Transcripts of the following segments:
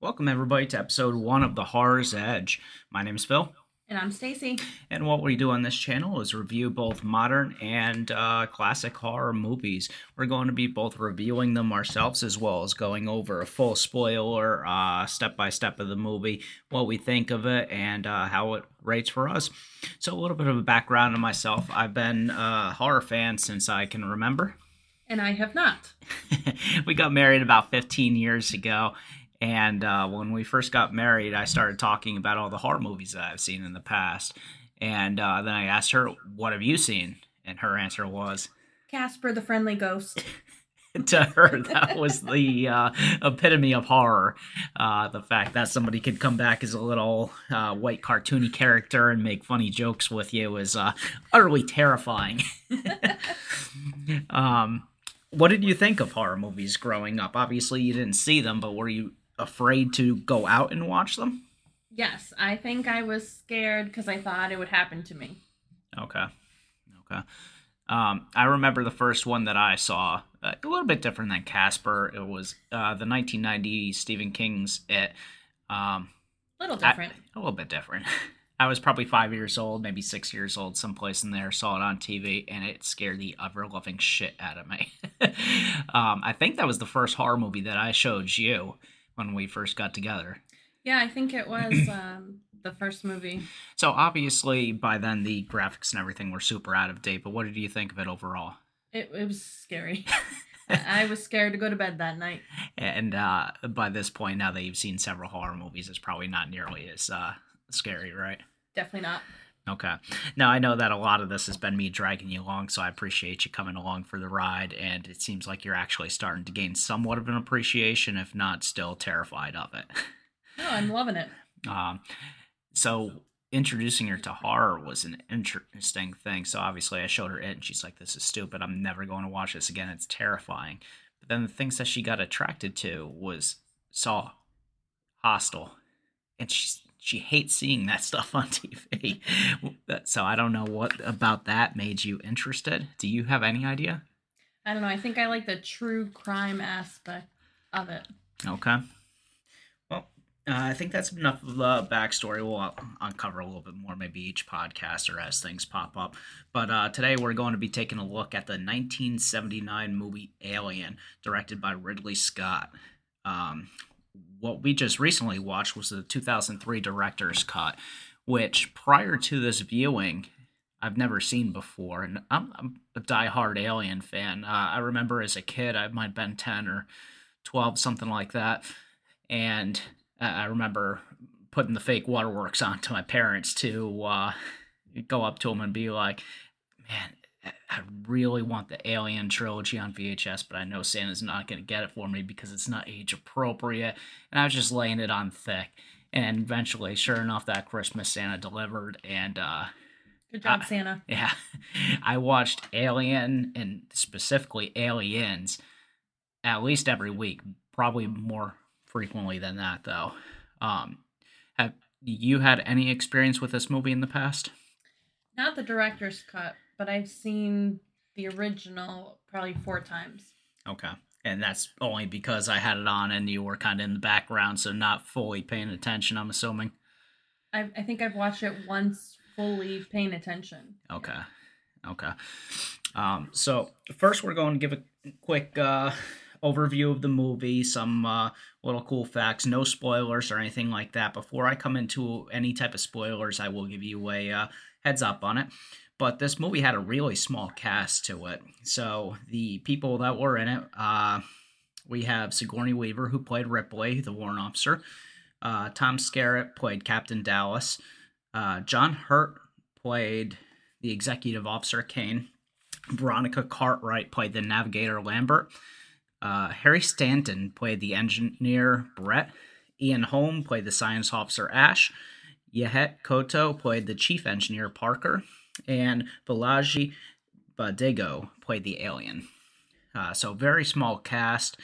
Welcome everybody to episode one of The Horror's Edge. My name is Phil, And I'm Stacey. and what we do on this channel is review both modern and uh, classic horror movies. We're going to be both reviewing them ourselves as well as going over a full spoiler, uh, step by step of the movie, what we think of it, and uh, how it rates for us. So, a little bit of a background on myself. I've been a horror fan since I can remember. And I have not. we got married about 15 years ago. And uh, when we first got married, I started talking about all the horror movies that I've seen in the past. And uh, then I asked her, What have you seen? And her answer was, Casper the Friendly Ghost. to her, that was the uh, epitome of horror. Uh, the fact that somebody could come back as a little uh, white cartoony character and make funny jokes with you was uh, utterly terrifying. um, what did you think of horror movies growing up? Obviously, you didn't see them, but were you afraid to go out and watch them? Yes, I think I was scared because I thought it would happen to me. Okay. Okay. Um, I remember the first one that I saw, uh, a little bit different than Casper. It was uh, the 1990 Stephen King's It. Um, Little different. a little bit different. I was probably five years old, maybe six years old, someplace in there. Saw it on TV, and it scared the ever loving shit out of me. um, I think that was the first horror movie that I showed you when we first got together. yeah, I think it was um, the first movie. So obviously, by then the graphics and everything were super out of date. But what did you think of it overall? It, it was scary. I was scared to go to bed that night. And uh, by this point, now that you've seen several horror movies, it's probably not nearly as uh, scary, right? Definitely not. Okay. Now I know that a lot of this has been me dragging you along, so I appreciate you coming along for the ride. And it seems like you're actually starting to gain somewhat of an appreciation, if not still terrified of it. No, I'm loving it. Um, so introducing her to horror was an interesting thing. So obviously I showed her it, and she's like, "This is stupid. I'm never going to watch this again. It's terrifying." But then the things that she got attracted to was Saw, Hostel, and she she hates seeing that stuff on TV. so I don't know what about that made you interested. Do you have any idea? I don't know. I think I like the true crime aspect of it. Okay. Well, uh, I think that's enough of the backstory. We'll uncover a little bit more maybe each podcast or as things pop up. But uh, today we're going to be taking a look at the 1979 movie Alien, directed by Ridley Scott. Um, what we just recently watched was the 2003 director's cut, which prior to this viewing, I've never seen before. And I'm, I'm a diehard Alien fan. Uh, I remember as a kid, I might have been 10 or 12, something like that. And I remember putting the fake waterworks on to my parents to uh, go up to them and be like, man, I really want the Alien trilogy on VHS, but I know Santa's not going to get it for me because it's not age appropriate. And I was just laying it on thick. And eventually, sure enough, that Christmas Santa delivered. And uh, Good job, Santa. yeah, I watched Alien and specifically Aliens at least every week, probably more frequently than that, though. Um, have you had any experience with this movie in the past? Not the director's cut, but I've seen the original probably four times. Okay. And that's only because I had it on and you were kind of in the background, so not fully paying attention, I'm assuming. I, I think I've watched it once fully paying attention. Okay. Okay. Um, so first we're going to give a quick uh, overview of the movie, some uh, little cool facts, no spoilers or anything like that. Before I come into any type of spoilers, I will give you a uh, heads up on it. But this movie had a really small cast to it. So the people that were in it, uh, we have Sigourney Weaver, who played Ripley, the warrant officer. Uh, Tom Skerritt played Captain Dallas. Uh, John Hurt played the executive officer Kane. Veronica Cartwright played the navigator Lambert. Uh, Harry Stanton played the engineer Brett. Ian Holm played the science officer Ash. Yaphet Kotto played the chief engineer Parker. And Bolaji Badejo played the alien. Uh, so very small cast.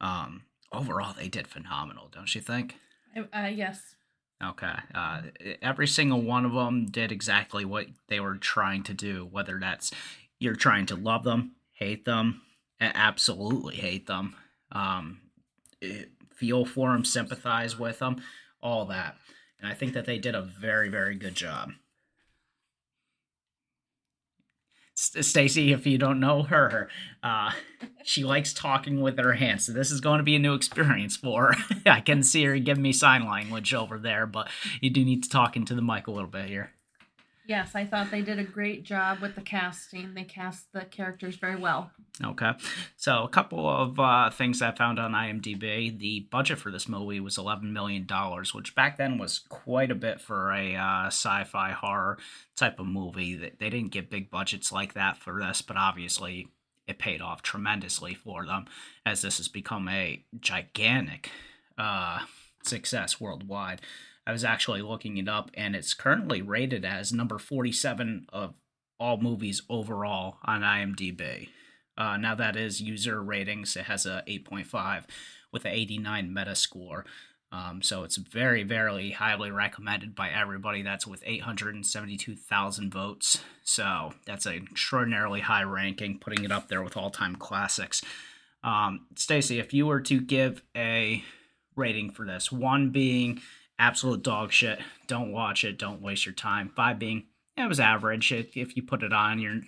Um, overall, they did phenomenal, don't you think? I- Uh, yes. Okay. Uh, every single one of them did exactly what they were trying to do, whether that's you're trying to love them, hate them, absolutely hate them, um, feel for them, sympathize with them, all that. And I think that they did a very, very good job. Stacey, if you don't know her, uh, she likes talking with her hands. So this is going to be a new experience for her. I can see her giving me sign language over there, but you do need to talk into the mic a little bit here. Yes, I thought they did a great job with the casting. They cast the characters very well. Okay. So, a couple of uh, things I found on IMDb. The budget for this movie was $11 million, which back then was quite a bit for a uh, sci fi horror type of movie. They didn't get big budgets like that for this, but obviously it paid off tremendously for them as this has become a gigantic uh, success worldwide. I was actually looking it up, and it's currently rated as number 47 of all movies overall on IMDb. Uh, now that is user ratings. It has a 8.5 with an 89 Metascore. Um, so it's very, very highly recommended by everybody. That's with 872,000 votes. So that's an extraordinarily high ranking, putting it up there with all-time classics. Um, Stacey, if you were to give a rating for this, one being absolute dog shit. Don't watch it. Don't waste your time. Five being it was average. It, if you put it on, you're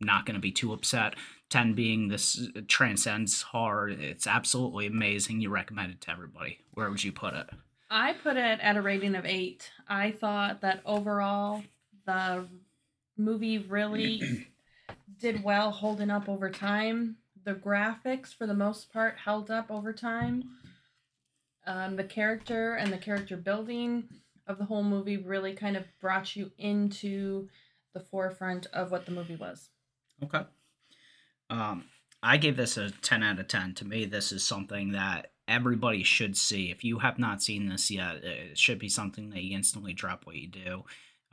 not going to be too upset. Ten being this transcends horror. It's absolutely amazing. You recommend it to everybody. Where would you put it? I put it at a rating of eight. I thought that overall the movie really did well holding up over time. The graphics, for the most part, held up over time um, the character and the character building of the whole movie really kind of brought you into the forefront of what the movie was. Okay. Um, I gave this a 10 out of 10. To me, this is something that everybody should see. If you have not seen this yet, it should be something that you instantly drop what you do.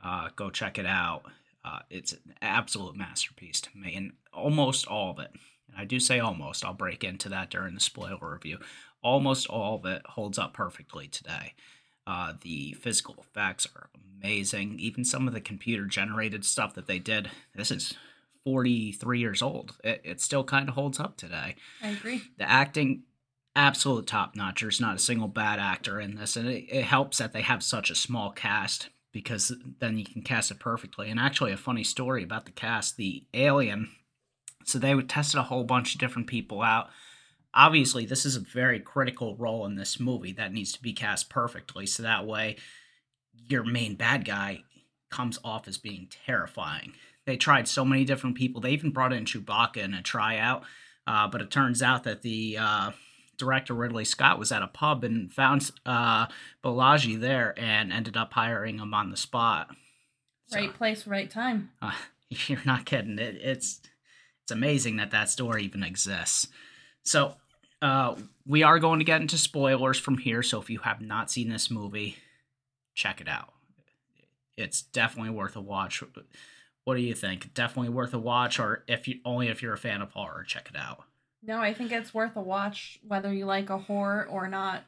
Uh, go check it out. Uh, it's an absolute masterpiece to me, and almost all of it. I do say almost. I'll break into that during the spoiler review almost all of it holds up perfectly today. Uh, the physical effects are amazing. Even some of the computer generated stuff that they did, this is 43 years old. It, it still kind of holds up today. I agree. The acting, absolute top notch. There's not a single bad actor in this. And it, it helps that they have such a small cast because then you can cast it perfectly. And actually, a funny story about the cast the alien. So they would tested a whole bunch of different people out obviously this is a very critical role in this movie that needs to be cast perfectly so that way your main bad guy comes off as being terrifying. They tried so many different people. They even brought in chewbacca in a tryout uh, but it turns out that the uh, director ridley scott was at a pub and found uh, Bolaji there and ended up hiring him on the spot. So, right place right time. Uh, you're not kidding. It, it's it's amazing that that story even exists. So uh, we are going to get into spoilers from here, so if you have not seen this movie, check it out. It's definitely worth a watch. What do you think? Definitely worth a watch, or if you only if you're a fan of horror, check it out. No, I think it's worth a watch whether you like a horror or not.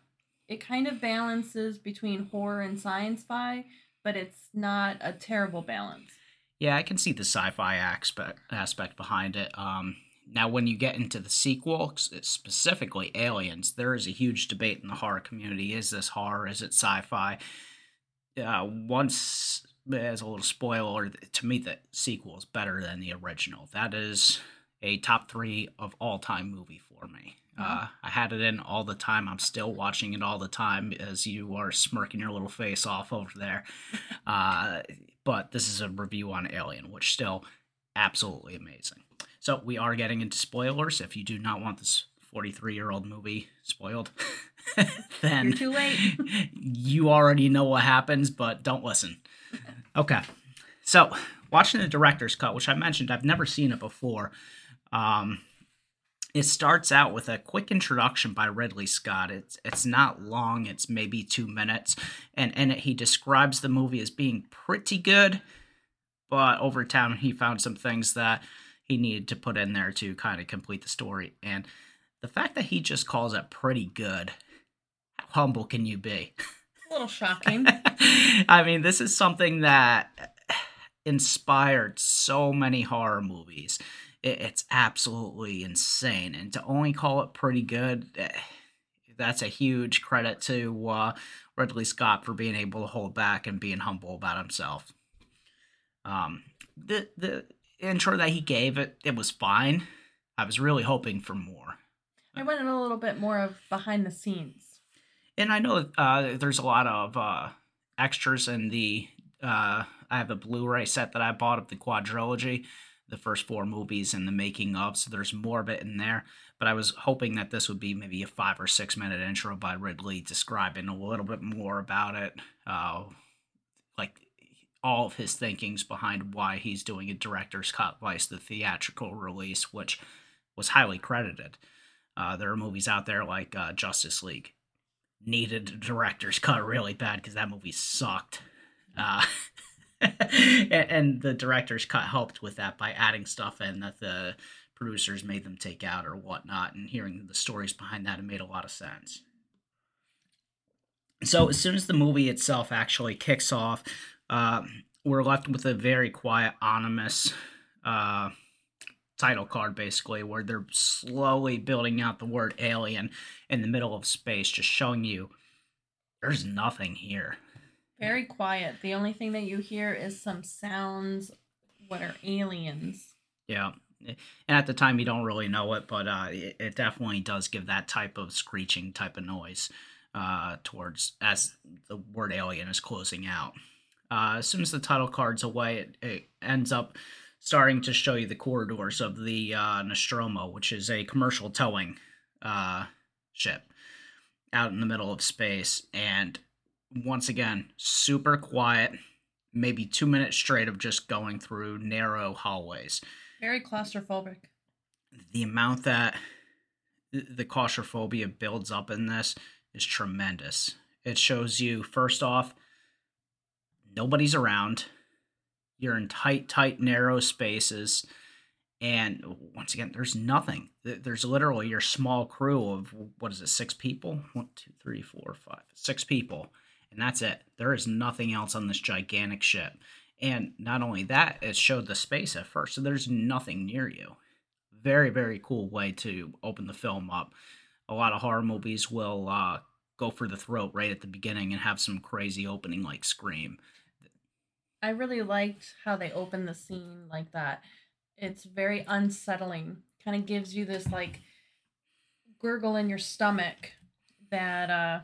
It kind of balances between horror and science fi, but it's not a terrible balance. Yeah, I can see the sci-fi aspect aspect behind it. Um, now, when you get into the sequels, specifically Aliens, there is a huge debate in the horror community. Is this horror? Is it sci fi? Uh, once, as a little spoiler, to me, the sequel is better than the original. That is a top three of all time movie for me. Mm-hmm. Uh, I had it in all the time. I'm still watching it all the time as you are smirking your little face off over there. Uh, but this is a review on Alien, which still absolutely amazing. So we are getting into spoilers. If you do not want this 43 year old movie spoiled, then You're too late. you already know what happens, but don't listen. Okay. So watching the director's cut, which I mentioned, I've never seen it before. Um, it starts out with a quick introduction by Ridley Scott. It's it's not long; it's maybe two minutes, and in it he describes the movie as being pretty good, but over time he found some things that he needed to put in there to kind of complete the story. And the fact that he just calls it pretty good, how humble can you be? A little shocking. I mean, this is something that inspired so many horror movies. it's absolutely insane. And to only call it pretty good, eh, that's a huge credit to uh, Ridley Scott for being able to hold back and being humble about himself. Um, the the intro that he gave it it was fine. I was really hoping for more. I wanted a little bit more of behind the scenes. And I know uh, there's a lot of uh, extras in the. Uh, I have a Blu-ray set that I bought of the quadrilogy, the first four movies and the making of. So there's more of it in there. But I was hoping that this would be maybe a five or six minute intro by Ridley describing a little bit more about it, uh, like all of his thinkings behind why he's doing a director's cut, vice the theatrical release, which was highly credited. Uh, there are movies out there like uh, Justice League needed a director's cut really bad because that movie sucked. Uh, and the director's cut helped with that by adding stuff in that the producers made them take out or whatnot, and hearing the stories behind that, it made a lot of sense. So as soon as the movie itself actually kicks off, uh, we're left with a very quiet, ominous uh, title card, basically, where they're slowly building out the word alien in the middle of space, just showing you there's nothing here. Very quiet. The only thing that you hear is some sounds. What are aliens? Yeah. And at the time, you don't really know it, but uh, it, it definitely does give that type of screeching type of noise uh, towards as the word alien is closing out. Uh, as soon as the title card's away, it, it ends up starting to show you the corridors of the uh, Nostromo, which is a commercial towing uh, ship out in the middle of space. And once again, super quiet, maybe two minutes straight of just going through narrow hallways. Very claustrophobic. The amount that the claustrophobia builds up in this is tremendous. It shows you, first off, nobody's around. You're in tight, tight, narrow spaces. And once again, there's nothing. There's literally your small crew of, what is it, six people? One, two, three, four, five, six people and that's it. There is nothing else on this gigantic ship. And not only that, it showed the space at first, so there's nothing near you. Very, very cool way to open the film up. A lot of horror movies will uh, go for the throat right at the beginning and have some crazy opening like Scream. I really liked how they opened the scene like that. It's very unsettling. Kind of gives you this like gurgle in your stomach that uh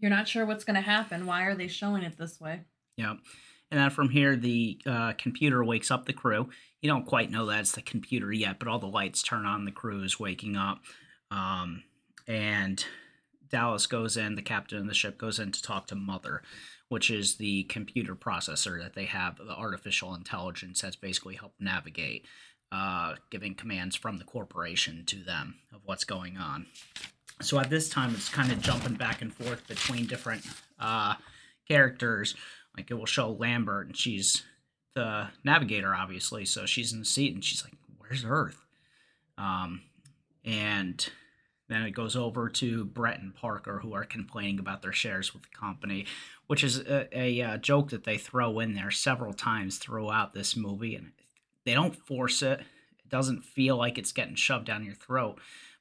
you're not sure what's going to happen. Why are they showing it this way? Yeah. And then from here, the uh, computer wakes up the crew. You don't quite know that it's the computer yet, but all the lights turn on. The crew is waking up. Um, and Dallas goes in, the captain of the ship goes in to talk to Mother, which is the computer processor that they have, the artificial intelligence that's basically helped navigate, uh, giving commands from the corporation to them of what's going on. So at this time it's kind of jumping back and forth between different uh, characters. Like it will show lambert and she's the navigator obviously so she's in the seat and she's like where's earth? Um, and then it goes over to brett and parker who are complaining about their shares with the company which is a, a, a joke that they throw in there several times throughout this movie and they don't force it it doesn't feel like it's getting shoved down your throat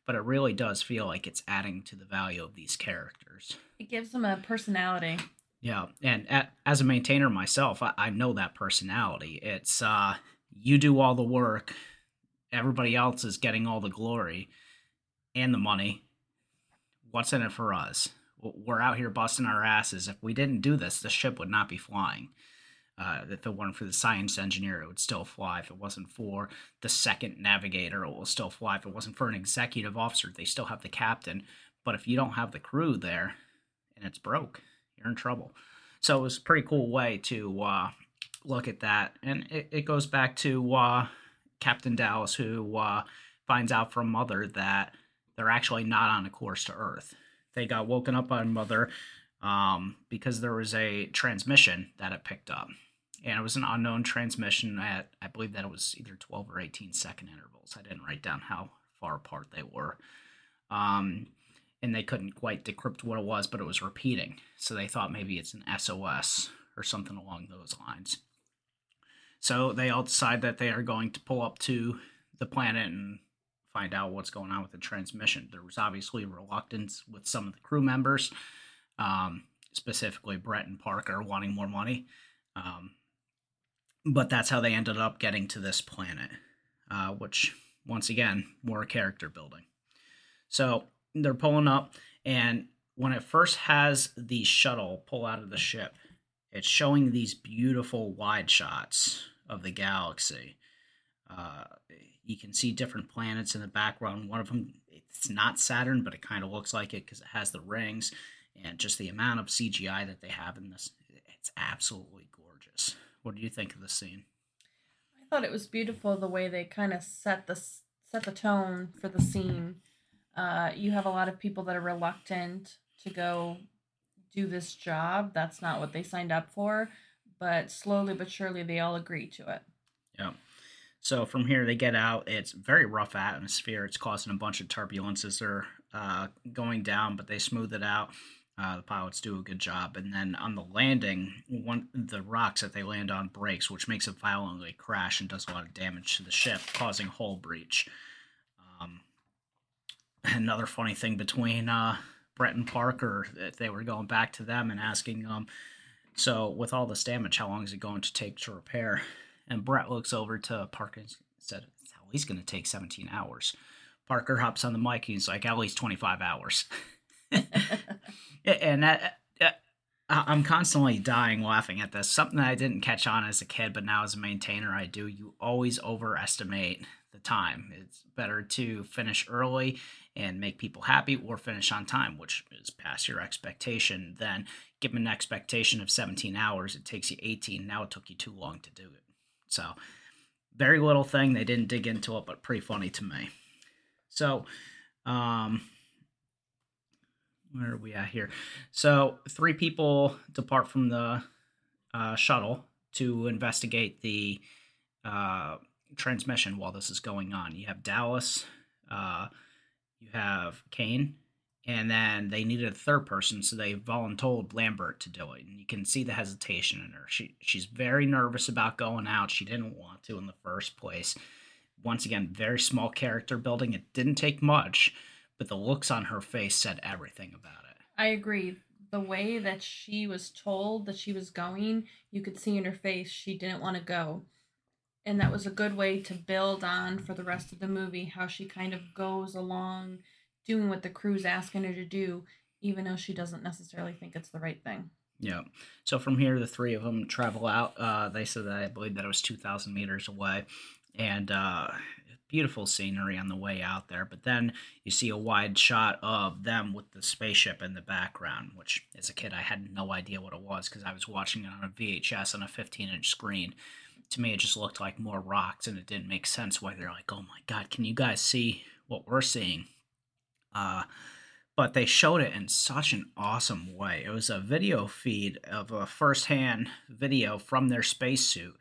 but it really does feel like it's adding to the value of these characters. It gives them a personality. Yeah, and at, as a maintainer myself, I, I know that personality. It's uh, you do all the work, everybody else is getting all the glory and the money. What's in it for us? We're out here busting our asses. If we didn't do this, the ship would not be flying. Uh, if it weren't for the science engineer, it would still fly. If it wasn't for the second navigator, it will still fly. If it wasn't for an executive officer, they still have the captain. But if you don't have the crew there and it's broke, you're in trouble. So it was a pretty cool way to uh, look at that. And it, it goes back to uh, Captain Dallas, who uh, finds out from Mother that they're actually not on a course to Earth. They got woken up by Mother um, because there was a transmission that it picked up and it was an unknown transmission at I believe that it was either 12 or 18 second intervals. I didn't write down how far apart they were. Um, and they couldn't quite decrypt what it was, but it was repeating. So they thought maybe it's an SOS or something along those lines. So they all decide that they are going to pull up to the planet and find out what's going on with the transmission. There was obviously reluctance with some of the crew members, um, specifically Brett and Parker wanting more money. Um, but that's how they ended up getting to this planet, uh, which, once again, more character building. So they're pulling up, and when it first has the shuttle pull out of the ship, it's showing these beautiful wide shots of the galaxy. Uh, you can see different planets in the background. One of them, it's not Saturn, but it kind of looks like it because it has the rings and just the amount of CGI that they have in this. It's absolutely gorgeous. What do you think of the scene? I thought it was beautiful the way they kind of set the set the tone for the scene. Uh, you have a lot of people that are reluctant to go do this job. That's not what they signed up for, but slowly but surely they all agree to it. Yeah. So from here they get out. It's very rough atmosphere. It's causing a bunch of turbulences. They're uh, going down, but they smooth it out. Uh, the pilots do a good job, and then on the landing, one the rocks that they land on breaks, which makes it violently crash and does a lot of damage to the ship, causing hull breach. Um, another funny thing between uh, Brett and Parker, that they were going back to them and asking um, so with all this damage, how long is it going to take to repair? And Brett looks over to Parker and said, "It's at least going to take 17 hours." Parker hops on the mic and he's like, "At least 25 hours." and that, I'm constantly dying laughing at this. Something that I didn't catch on as a kid, but now as a maintainer, I do. You always overestimate the time. It's better to finish early and make people happy or finish on time, which is past your expectation. Then give them an expectation of 17 hours. It takes you 18. Now it took you too long to do it. So, very little thing. They didn't dig into it, but pretty funny to me. So, um, where are we at here? So three people depart from the uh, shuttle to investigate the uh, transmission while this is going on. You have Dallas, uh, you have Kane, and then they needed a third person, so they voluntold Lambert to do it. And you can see the hesitation in her. She she's very nervous about going out. She didn't want to in the first place. Once again, very small character building. It didn't take much but the looks on her face said everything about it. I agree. The way that she was told that she was going, you could see in her face she didn't want to go. And that was a good way to build on for the rest of the movie how she kind of goes along doing what the crew's asking her to do, even though she doesn't necessarily think it's the right thing. Yeah. So from here, the three of them travel out. Uh, they said that I believe that it was 2,000 meters away. And uh, beautiful scenery on the way out there. But then you see a wide shot of them with the spaceship in the background, which as a kid I had no idea what it was because I was watching it on a VHS on a 15 inch screen. To me, it just looked like more rocks, and it didn't make sense why they're like, "Oh my God, can you guys see what we're seeing?" Uh, but they showed it in such an awesome way. It was a video feed of a first-hand video from their spacesuit,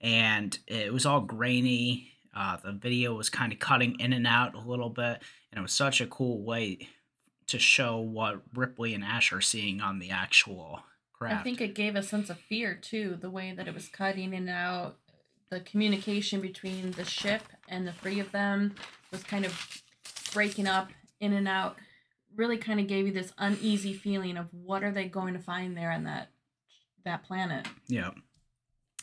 and it was all grainy uh, the video was kind of cutting in and out a little bit, and it was such a cool way to show what Ripley and Ash are seeing on the actual craft. I think it gave a sense of fear too, the way that it was cutting in and out. The communication between the ship and the three of them was kind of breaking up in and out. Really kind of gave you this uneasy feeling of what are they going to find there on that that planet. Yeah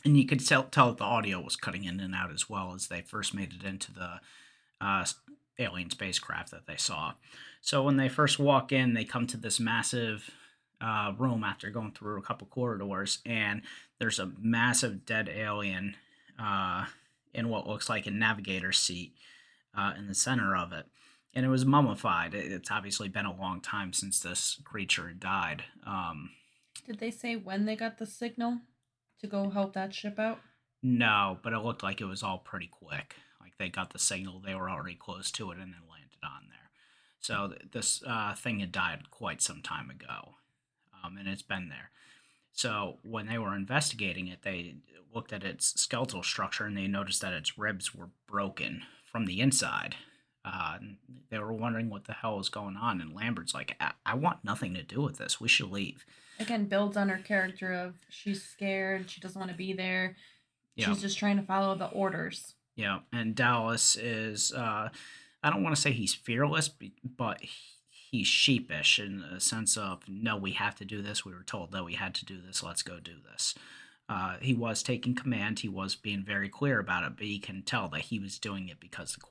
and you could tell, tell that the audio was cutting in and out as well as they first made it into the uh, alien spacecraft that they saw. So when they first walk in, they come to this massive uh, room after going through a couple corridors, and there's a massive dead alien uh, in what looks like a navigator seat uh, in the center of it. And it was mummified. It's obviously been a long time since this creature died. Um, Did they say when they got the signal? to go help that ship out? No, but it looked like it was all pretty quick. Like they got the signal, they were already close to it, and then landed on there. So this uh, thing had died quite some time ago, um, and it's been there. So when they were investigating it, they looked at its skeletal structure and they noticed that its ribs were broken from the inside. Uh, they were wondering what the hell was going on, and Lambert's like, I-, I want nothing to do with this. We should leave again builds on her character of she's scared, she doesn't want to be there. Yeah. She's just trying to follow the orders. Yeah, and Dallas is uh, I don't want to say he's fearless, but he's sheepish in the sense of no, we have to do this. We were told that we had to do this. Let's go do this. Uh, he was taking command. He was being very clear about it, but you can tell that he was doing it because the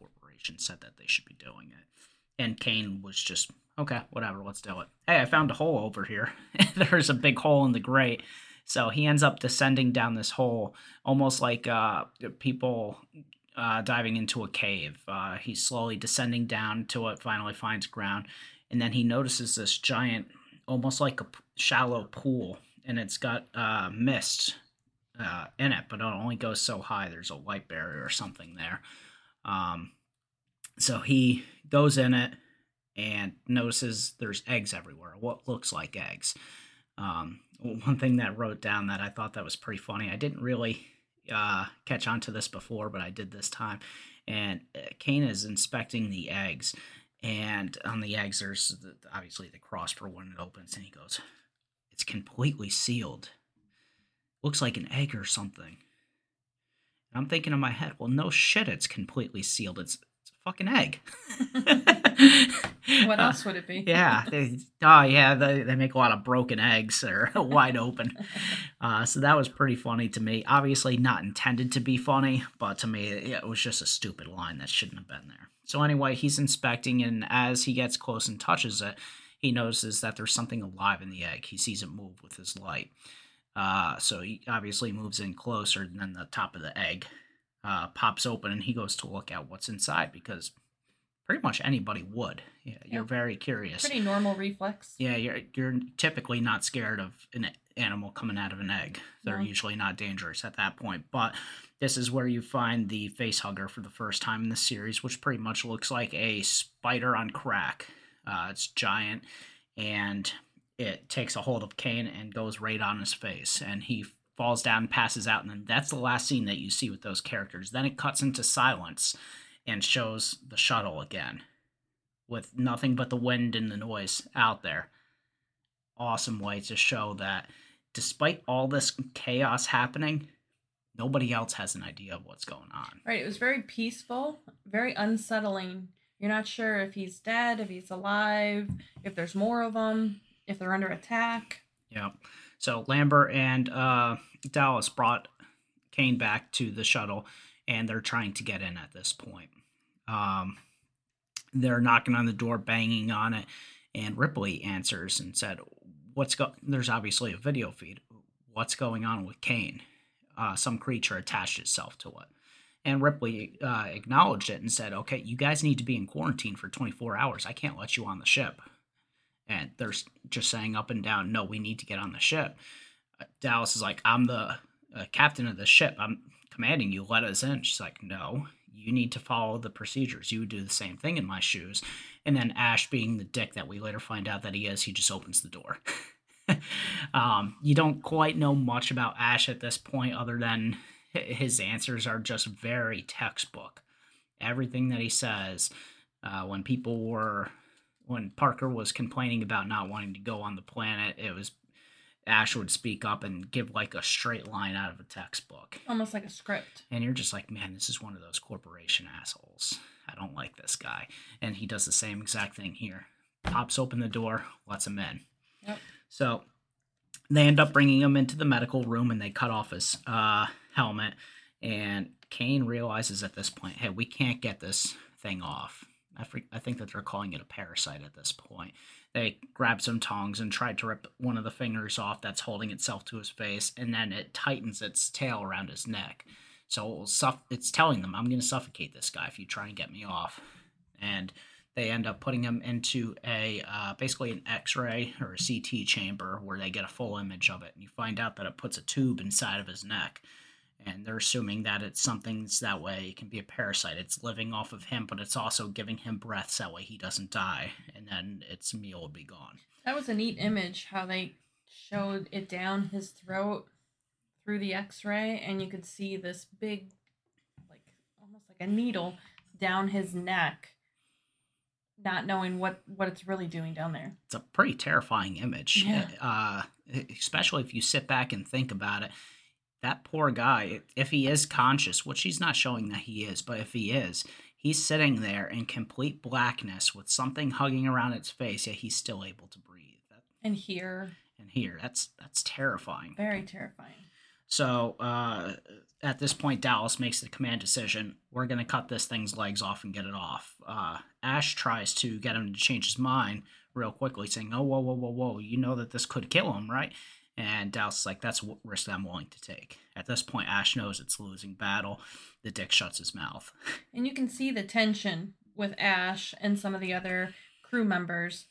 corporation said that they should be doing it. And Kane was just okay, whatever, let's do it. Hey, I found a hole over here. There's a big hole in the grate. So he ends up descending down this hole, almost like uh, people uh, diving into a cave. Uh, he's slowly descending down till it finally finds ground, and then he notices this giant, almost like a shallow pool, and it's got uh, mist uh, in it, but it only goes so high. There's a light barrier or something there. Um, so he goes in it and notices there's eggs everywhere. What looks like eggs. Um, one thing that wrote down that I thought that was pretty funny. I didn't really uh, catch on to this before, but I did this time. And uh, Kane is inspecting the eggs, and on the eggs, there's the, obviously the cross for when it opens, and he goes, "It's completely sealed. Looks like an egg or something." And I'm thinking in my head, well, no shit, it's completely sealed. It's fucking egg. what else would it be? yeah. They, oh, yeah. They, they make a lot of broken eggs are wide open. Uh, so that was pretty funny to me. Obviously, not intended to be funny, but to me, it was just a stupid line that shouldn't have been there. So, anyway, he's inspecting, and as he gets close and touches it, he notices that there's something alive in the egg. He sees it move with his light. Uh, so he obviously moves in closer, than the top of the egg uh, pops open, and he goes to look at what's inside because pretty much anybody would. Yeah, you're very curious. Pretty normal reflex. Yeah, you're you're typically not scared of an animal coming out of an egg. They're no. usually not dangerous at that point. But this is where you find the face hugger for the first time in the series, which pretty much looks like a spider on crack. Uh, it's giant, and it takes a hold of Kane and goes right on his face, and he falls down, passes out, and then that's the last scene that you see with those characters. Then it cuts into silence and shows the shuttle again with nothing but the wind and the noise out there. Awesome way to show that despite all this chaos happening, nobody else has an idea of what's going on. Right. It was very peaceful, very unsettling. You're not sure if he's dead, if he's alive, if there's more of them, if they're under attack. Yeah. So Lambert and uh, Dallas brought Kane back to the shuttle and they're trying to get in at this point. Um, they're knocking on the door, banging on it, and Ripley answers and said, "What's go?" There's obviously a video feed. What's going on with Kane? Uh, some creature attached itself to it. And Ripley uh, acknowledged it and said, "Okay, you guys need to be in quarantine for 24 hours. I can't let you on the ship." And they're just saying up and down, "No, we need to get on the ship." Uh, Dallas is like, "I'm the uh, captain of the ship. I'm commanding you, let us in. She's like, no, you need to follow the procedures. You would do the same thing in my shoes. And then Ash, being the dick that we later find out that he is, he just opens the door. um, you don't quite know much about Ash at this point, other than his answers are just very textbook. Everything that he says, uh, when people were, when Parker was complaining about not wanting to go on the planet, it was Ash would speak up and give like a straight line out of a textbook. Almost like a script. And you're just like, man, this is one of those corporation assholes. I don't like this guy. And he does the same exact thing here. Pops open the door, lets him in. Yep. So they end up bringing him into the medical room and they cut off his uh, helmet. And Kane realizes at this point, hey, we can't get this thing off. I, I think that they're calling it a parasite at this point. They grabbed some tongs and tried to rip one of the fingers off that's holding itself to his face, and then it tightens its tail around his neck. So suff- it's telling them, I'm going to suffocate this guy if you try and get me off. And they end up putting him into a uh, basically an X-ray or a CT chamber where they get a full image of it, and you find out that it puts a tube inside of his neck and they're assuming that it's something that's that way. It can be a parasite. It's living off of him, but it's also giving him breaths that way he doesn't die, and then its meal will be gone. That was a neat image how they showed it down his throat through the X-ray, and you could see this big, like almost like a needle down his neck. Not knowing what what it's really doing down there. It's a pretty terrifying image, yeah. uh, especially if you sit back and think about it that poor guy, if he is conscious, which he's not showing that he is, but if he is, He's sitting there in complete blackness with something hugging around its face, yet he's still able to breathe. And here, and here, that's that's terrifying. very terrifying. So uh, at this point, Dallas makes the command decision. We're going to cut this thing's legs off and get it off. Uh, Ash tries to get him to change his mind real quickly, saying, "Oh, whoa, whoa, whoa, whoa! You know that this could kill him, right?" And Dallas is like, "That's a risk I'm willing to take." At this point, Ash knows it's a losing battle. The Dick shuts his mouth. And you can see the tension with Ash and some of the other crew members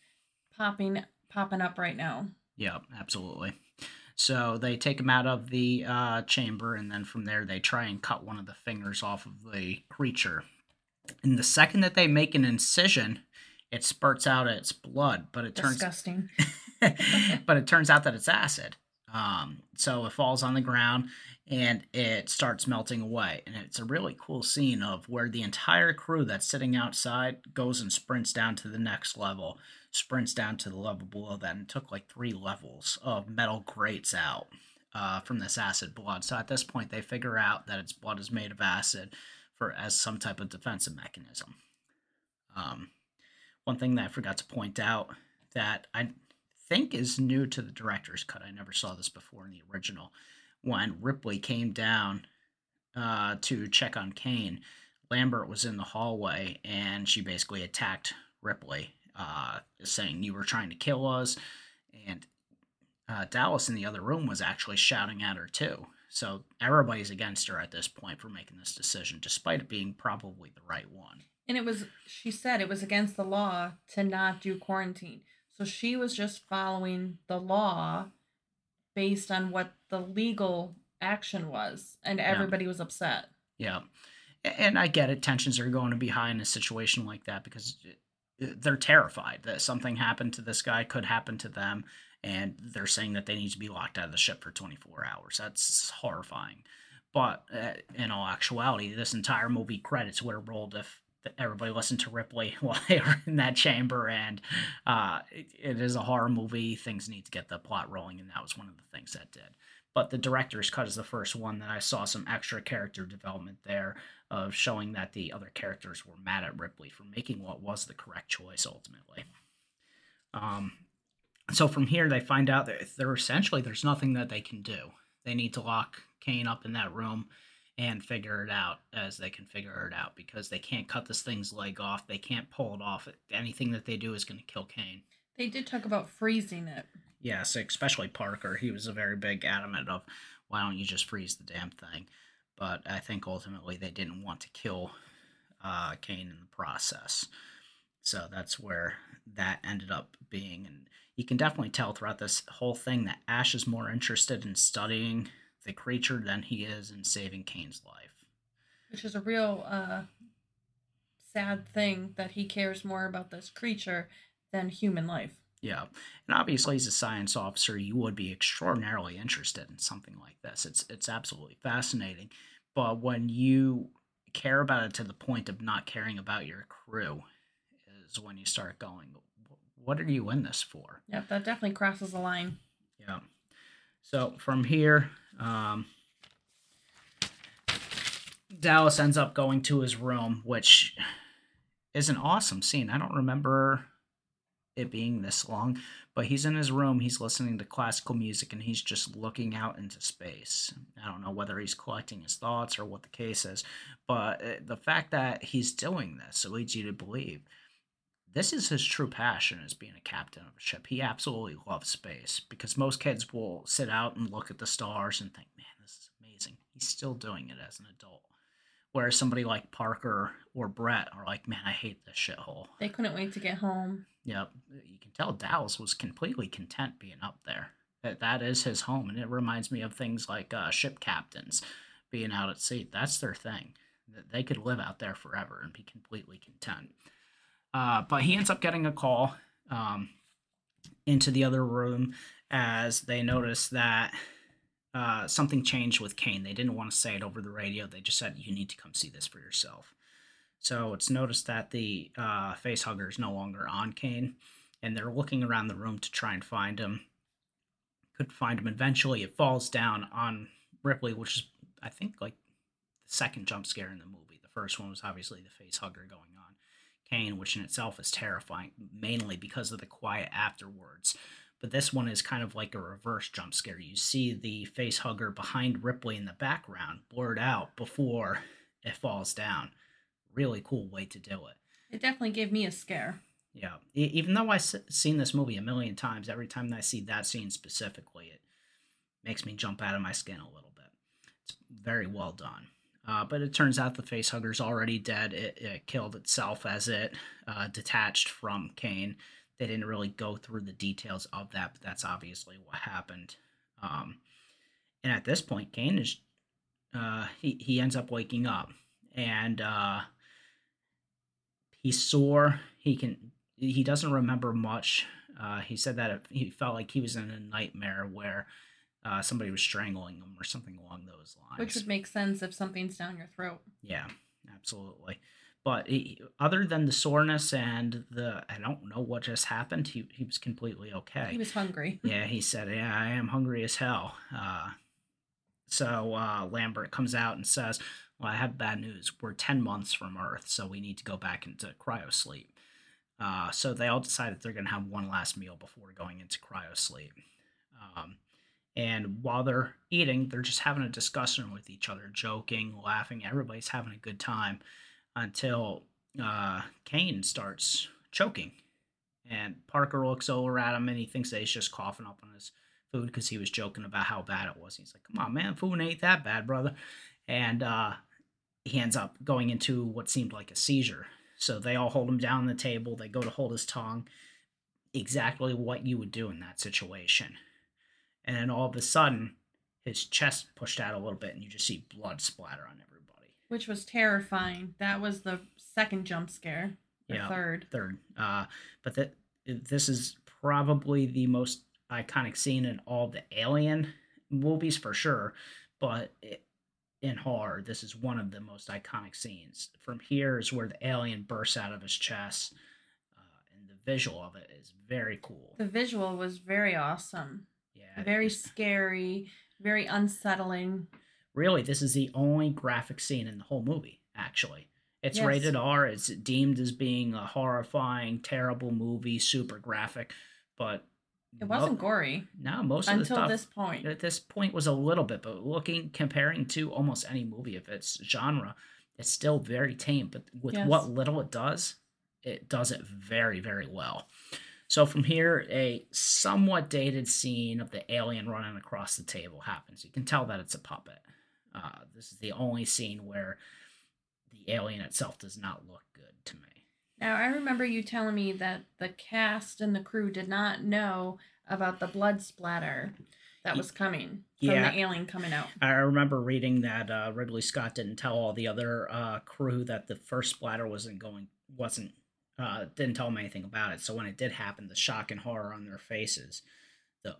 popping popping up right now. Yeah, absolutely. So they take him out of the uh, chamber, and then from there they try and cut one of the fingers off of the creature. And the second that they make an incision, it spurts out its blood, but it turns Disgusting. but it turns out that it's acid. Um, so it falls on the ground and it starts melting away. And it's a really cool scene of where the entire crew that's sitting outside goes and sprints down to the next level, sprints down to the level below that, and took like three levels of metal grates out uh, from this acid blood. So at this point, they figure out that its blood is made of acid for as some type of defensive mechanism. Um, one thing that I forgot to point out that I think is new to the director's cut. I never saw this before in the original. When Ripley came down uh, to check on Kane, Lambert was in the hallway and she basically attacked Ripley, uh, saying, You were trying to kill us. And uh, Dallas in the other room was actually shouting at her too. So everybody's against her at this point for making this decision, despite it being probably the right one. And it was she said it was against the law to not do quarantine. So she was just following the law based on what the legal action was and everybody was upset. Yeah. And I get it. Tensions are going to be high in a situation like that because they're terrified that something happened to this guy could happen to them. And they're saying that they need to be locked out of the ship for 24 hours. That's horrifying. But uh, in all actuality, this entire movie credits would have rolled if everybody listened to Ripley while they were in that chamber. And uh, it, it is a horror movie. Things need to get the plot rolling. And that was one of the things that did but the director's cut is the first one that I saw some extra character development there of showing that the other characters were mad at Ripley for making what was the correct choice ultimately. Um, so from here, they find out that they're essentially there's nothing that they can do. They need to lock Kane up in that room and figure it out as they can figure it out because they can't cut this thing's leg off. They can't pull it off. Anything that they do is going to kill Kane. They did talk about freezing it. Yes, especially Parker. He was a very big adamant of why don't you just freeze the damn thing? But I think ultimately they didn't want to kill uh, Kane in the process. So that's where that ended up being. And you can definitely tell throughout this whole thing that Ash is more interested in studying the creature than he is in saving Kane's life. which is a real uh, sad thing that he cares more about this creature than human life. Yeah. And obviously as a science officer, you would be extraordinarily interested in something like this. It's it's absolutely fascinating. But when you care about it to the point of not caring about your crew is when you start going, what are you in this for? Yep, that definitely crosses the line. Yeah. So from here, um, Dallas ends up going to his room, which is an awesome scene. I don't remember it being this long, but he's in his room, he's listening to classical music, and he's just looking out into space. I don't know whether he's collecting his thoughts or what the case is, but uh, the fact that he's doing this, leads you to believe this is his true passion as being a captain of a ship. He absolutely loves space because most kids will sit out and look at the stars and think, man, this is amazing. He's still doing it as an adult. Whereas somebody like Parker or Brett are like, man, I hate this shithole. They couldn't wait to get home. Yep. You can tell Dallas was completely content being up there. That that is his home. And it reminds me of things like uh, ship captains being out at sea. That's their thing. That They could live out there forever and be completely content. Uh, but he ends up getting a call um, into the other room as they notice that uh, something changed with Kane. They didn't want to say it over the radio. They just said, you need to come see this for yourself. So it's noticed that the uh, face hugger is no longer on Kane, and they're looking around the room to try and find him. Could find him eventually. It falls down on Ripley, which is, I think, like the second jump scare in the movie. The first one was obviously the face hugger going on Kane, which in itself is terrifying, mainly because of the quiet afterwards. But this one is kind of like a reverse jump scare. You see the face hugger behind Ripley in the background, blurred out before it falls down. Really cool way to do it. It definitely gave me a scare. Yeah, even though I've seen this movie a million times, every time I see that scene specifically, it makes me jump out of my skin a little bit. It's very well done. Uh, but it turns out the facehugger's already dead. It, it killed itself as it uh, detached from Kane. They didn't really go through the details of that, but that's obviously what happened. Um, and at this point, Kane is uh, he he ends up waking up, and uh, he's sore. He can he doesn't remember much. Uh, he said that he felt like he was in a nightmare where uh, somebody was strangling him or something along those lines. Which would make sense if something's down your throat. Yeah, absolutely. But he, other than the soreness and the, I don't know what just happened. He he was completely okay. He was hungry. yeah, he said, "Yeah, I am hungry as hell." Uh, so uh, Lambert comes out and says, "Well, I have bad news. We're ten months from Earth, so we need to go back into cryosleep. Uh, so they all decided they're going to have one last meal before going into cryosleep. Um, and while they're eating, they're just having a discussion with each other, joking, laughing. Everybody's having a good time until uh, Kane starts choking. And Parker looks over at him and he thinks that he's just coughing up on his food because he was joking about how bad it was. He's like, come on, man, food ain't that bad, brother. And uh, he ends up going into what seemed like a seizure. So they all hold him down on the table. They go to hold his tongue. Exactly what you would do in that situation. And then all of a sudden, his chest pushed out a little bit, and you just see blood splatter on everybody. Which was terrifying. That was the second jump scare. The Yeah. third. Third, uh, but that this is probably the most iconic scene in all the Alien movies for sure. But it, in horror, this is one of the most iconic scenes. From here is where the alien bursts out of his chest, uh, and the visual of it is very cool. The visual was very awesome. Yeah, Very scary, very unsettling. really this is the only graphic scene in the whole movie actually it's Yes. rated r it's deemed as being a horrifying terrible movie super graphic but It wasn't gory no most of the until stuff this point. at this point was a little bit but looking comparing to almost any movie of its genre it's still very tame but with Yes. what little it does it does it very very well so from here a somewhat dated scene of the alien running across the table happens you can tell that it's a puppet uh, this is the only scene where the alien itself does not look good to me Now, I remember you telling me that the cast and the crew did not know about the blood splatter that was coming from yeah. the alien coming out. I remember reading that uh, Ridley Scott didn't tell all the other uh, crew that the first splatter wasn't going wasn't uh, didn't tell them anything about it. So when it did happen, the shock and horror on their faces, the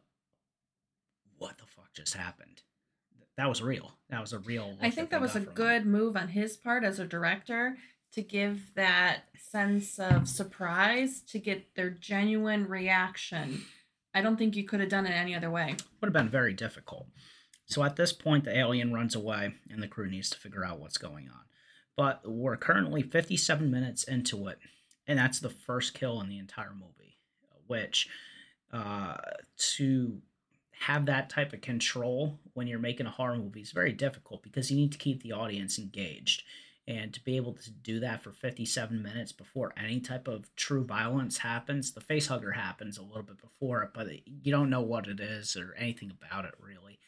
what the fuck just happened? That was real. That was a real. I think that was a good move on his part as a director to give that sense of surprise to get their genuine reaction. I don't think you could have done it any other way. Would have been very difficult. So at this point, the alien runs away, and the crew needs to figure out what's going on. But we're currently 57 minutes into it, and that's the first kill in the entire movie. Which, uh, to have that type of control when you're making a horror movie is very difficult because you need to keep the audience engaged. And to be able to do that for 57 minutes before any type of true violence happens, the face hugger happens a little bit before it, but you don't know what it is or anything about it really.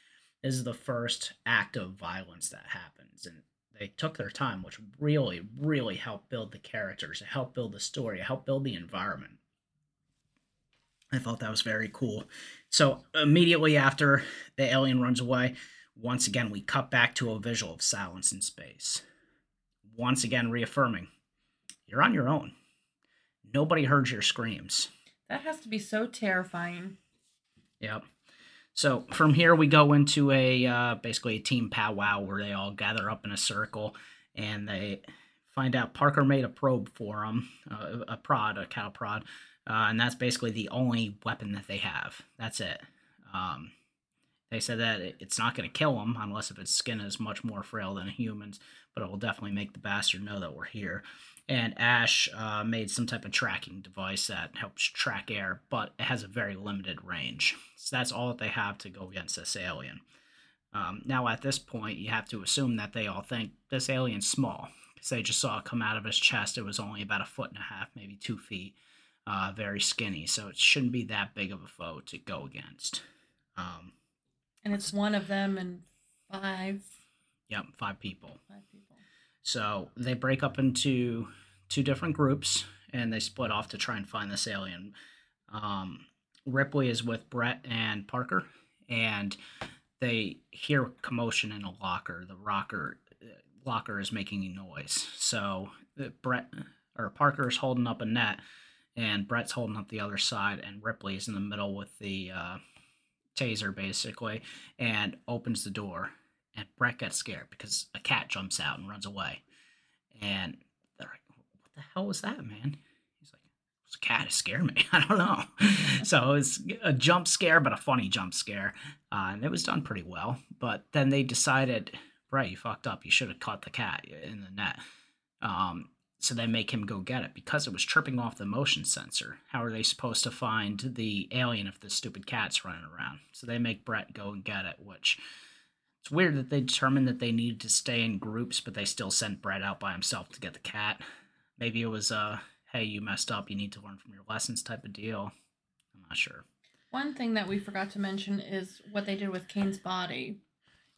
This is the first act of violence that happens. And they took their time, which really, really helped build the characters, it helped build the story, it helped build the environment. I thought that was very cool. So immediately after the alien runs away, once again we cut back to a visual of silence in space. Once again reaffirming, you're on your own. Nobody heard your screams. That has to be so terrifying. Yep. So from here we go into a uh, basically a team powwow where they all gather up in a circle and they find out Parker made a probe for them, uh, a prod, a cow prod, uh, and that's basically the only weapon that they have. That's it. Um, They said that it's not going to kill them unless if its skin is much more frail than a human's, but it will definitely make the bastard know that we're here. And Ash uh, made some type of tracking device that helps track air, but it has a very limited range. So that's all that they have to go against this alien. Um, now, at this point, you have to assume that they all think this alien's small because they just saw it come out of his chest. It was only about a foot and a half, maybe two feet, uh, very skinny. So it shouldn't be that big of a foe to go against. Um, And it's one of them and five yep, five people. five people. So they break up into two different groups and they split off to try and find this alien. Um, Ripley is with Brett and Parker, and they hear commotion in a locker. The rocker locker is making a noise. So uh, Brett or Parker is holding up a net, and Brett's holding up the other side, and Ripley is in the middle with the uh, taser basically, and opens the door and Brett gets scared because a cat jumps out and runs away. And they're like, "What the hell was that, man?" He's like, "It was a cat. It scared me. I don't know." so it's a jump scare, but a funny jump scare, uh, and it was done pretty well. But then they decided, Brett, you fucked up. You should have caught the cat in the net. Um, so they make him go get it because it was tripping off the motion sensor. How are they supposed to find the alien if the stupid cat's running around? So they make Brett go and get it, which it's weird that they determined that they needed to stay in groups, but they still sent Brett out by himself to get the cat. Maybe it was uh hey, you messed up, you need to learn from your lessons type of deal. I'm not sure. One thing that we forgot to mention is what they did with Kane's body.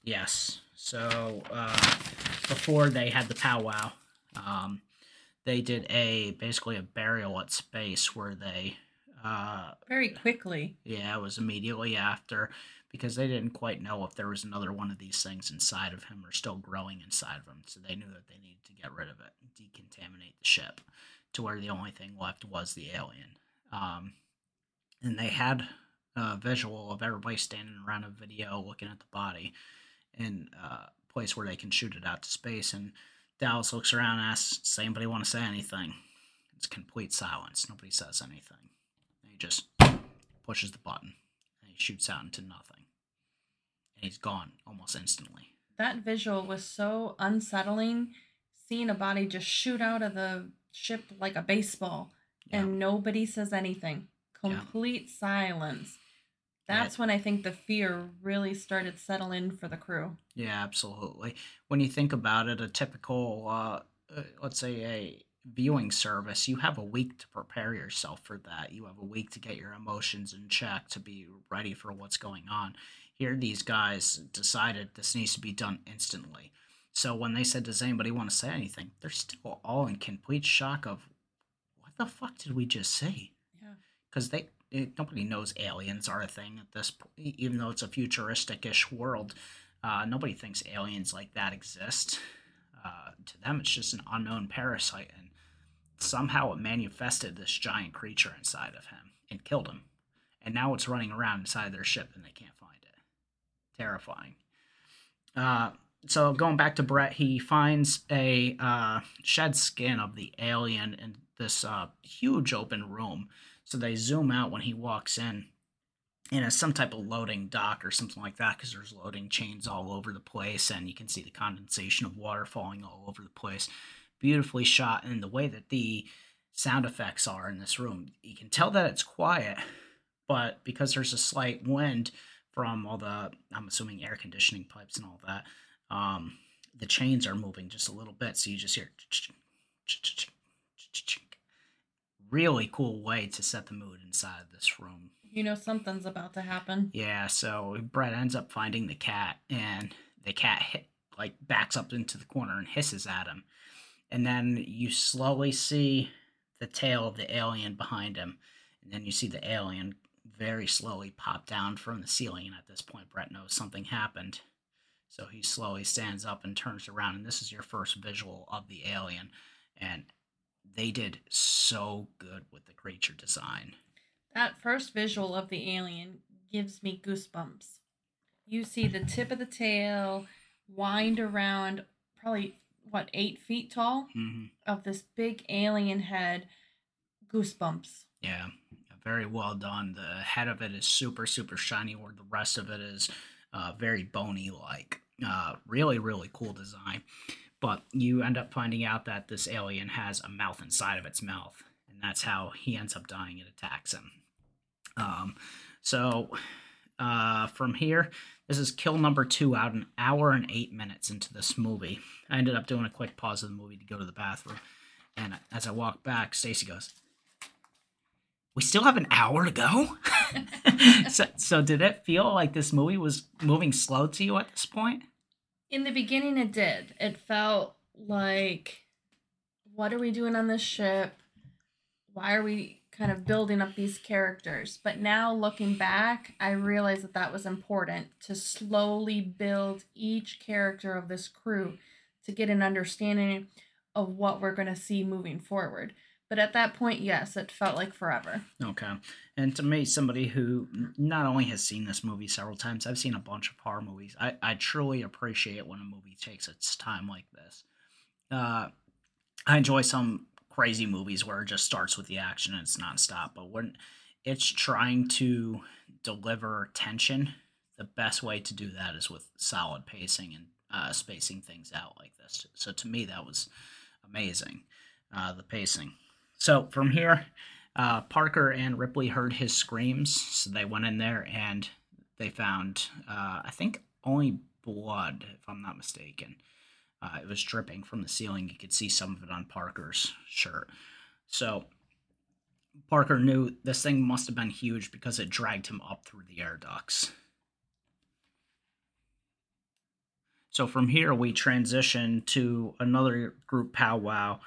Yes. So uh, before they had the powwow, um, they did a basically a burial at space where they, uh, Very quickly. yeah, it was immediately after because they didn't quite know if there was another one of these things inside of him or still growing inside of him. So they knew that they needed to get rid of it, decontaminate the ship, to where the only thing left was the alien. Um, and they had a visual of everybody standing around a video looking at the body in a place where they can shoot it out to space. And Dallas looks around and asks, Does anybody want to say anything? It's complete silence. Nobody says anything. And he just pushes the button and he shoots out into nothing. And he's gone almost instantly. That visual was so unsettling. Seeing a body just shoot out of the ship like a baseball Yeah. and nobody says anything. Yeah. Complete silence. That's when I think the fear really started settling in for the crew. Yeah, absolutely. When you think about it, a typical, uh, uh, let's say, a viewing service, you have a week to prepare yourself for that. You have a week to get your emotions in check to be ready for what's going on. Here, these guys decided this needs to be done instantly. So when they said, "Does anybody want to say anything?" they're still all in complete shock of, "What the fuck did we just see?" Yeah. because they it, nobody knows aliens are a thing at this point even though it's a futuristic-ish world uh, nobody thinks aliens like that exist uh, to them it's just an unknown parasite and somehow it manifested this giant creature inside of him and killed him and now it's running around inside their ship and they can't find it terrifying uh, so going back to Brett, he finds a uh, shed skin of the alien in this uh, huge open room. So they zoom out when he walks in, and it's some type of loading dock or something like that, because there's loading chains all over the place, and you can see the condensation of water falling all over the place. Beautifully shot, and the way that the sound effects are in this room, you can tell that it's quiet, but because there's a slight wind from all the, I'm assuming air conditioning pipes and all that, um, the chains are moving just a little bit, so you just hear. Really cool way to set the mood inside of this room. You know something's about to happen. Yeah, so Brett ends up finding the cat, and the cat hit, like backs up into the corner and hisses at him, and then you slowly see the tail of the alien behind him, and then you see the alien very slowly pop down from the ceiling. And at this point, Brett knows something happened, so he slowly stands up and turns around, and this is your first visual of the alien, and they did so good with the creature design. That first visual of the alien gives me goosebumps. You see the tip of the tail wind around, probably what eight feet tall, hmm of this big alien head. Goosebumps. Yeah, very well done. The head of it is super, super shiny, where the rest of it is uh, very bony like. Uh, really, really cool design. But you end up finding out that this alien has a mouth inside of its mouth, and that's how he ends up dying. It attacks him. Um, so uh, from here, this is kill number two out an hour and eight minutes into this movie. I ended up doing a quick pause of the movie to go to the bathroom, and as I walked back, Stacey goes, "We still have an hour to go." so, so did it feel like this movie was moving slow to you at this point? In the beginning, it did. It felt like, what are we doing on this ship? Why are we kind of building up these characters? But now looking back, I realize that that was important to slowly build each character of this crew to get an understanding of what we're going to see moving forward. But at that point, yes, it felt like forever. Okay. And to me, somebody who not only has seen this movie several times, I've seen a bunch of horror movies. I, I truly appreciate when a movie takes its time like this. Uh, I enjoy some crazy movies where it just starts with the action and it's nonstop. But when it's trying to deliver tension, the best way to do that is with solid pacing and uh, spacing things out like this. So to me, that was amazing, uh, the pacing. So from here, uh, Parker and Ripley heard his screams, so they went in there and they found, uh, I think, only blood, if I'm not mistaken. Uh, it was dripping from the ceiling. You could see some of it on Parker's shirt. So Parker knew this thing must have been huge because it dragged him up through the air ducts. So from here, we transition to another group powwow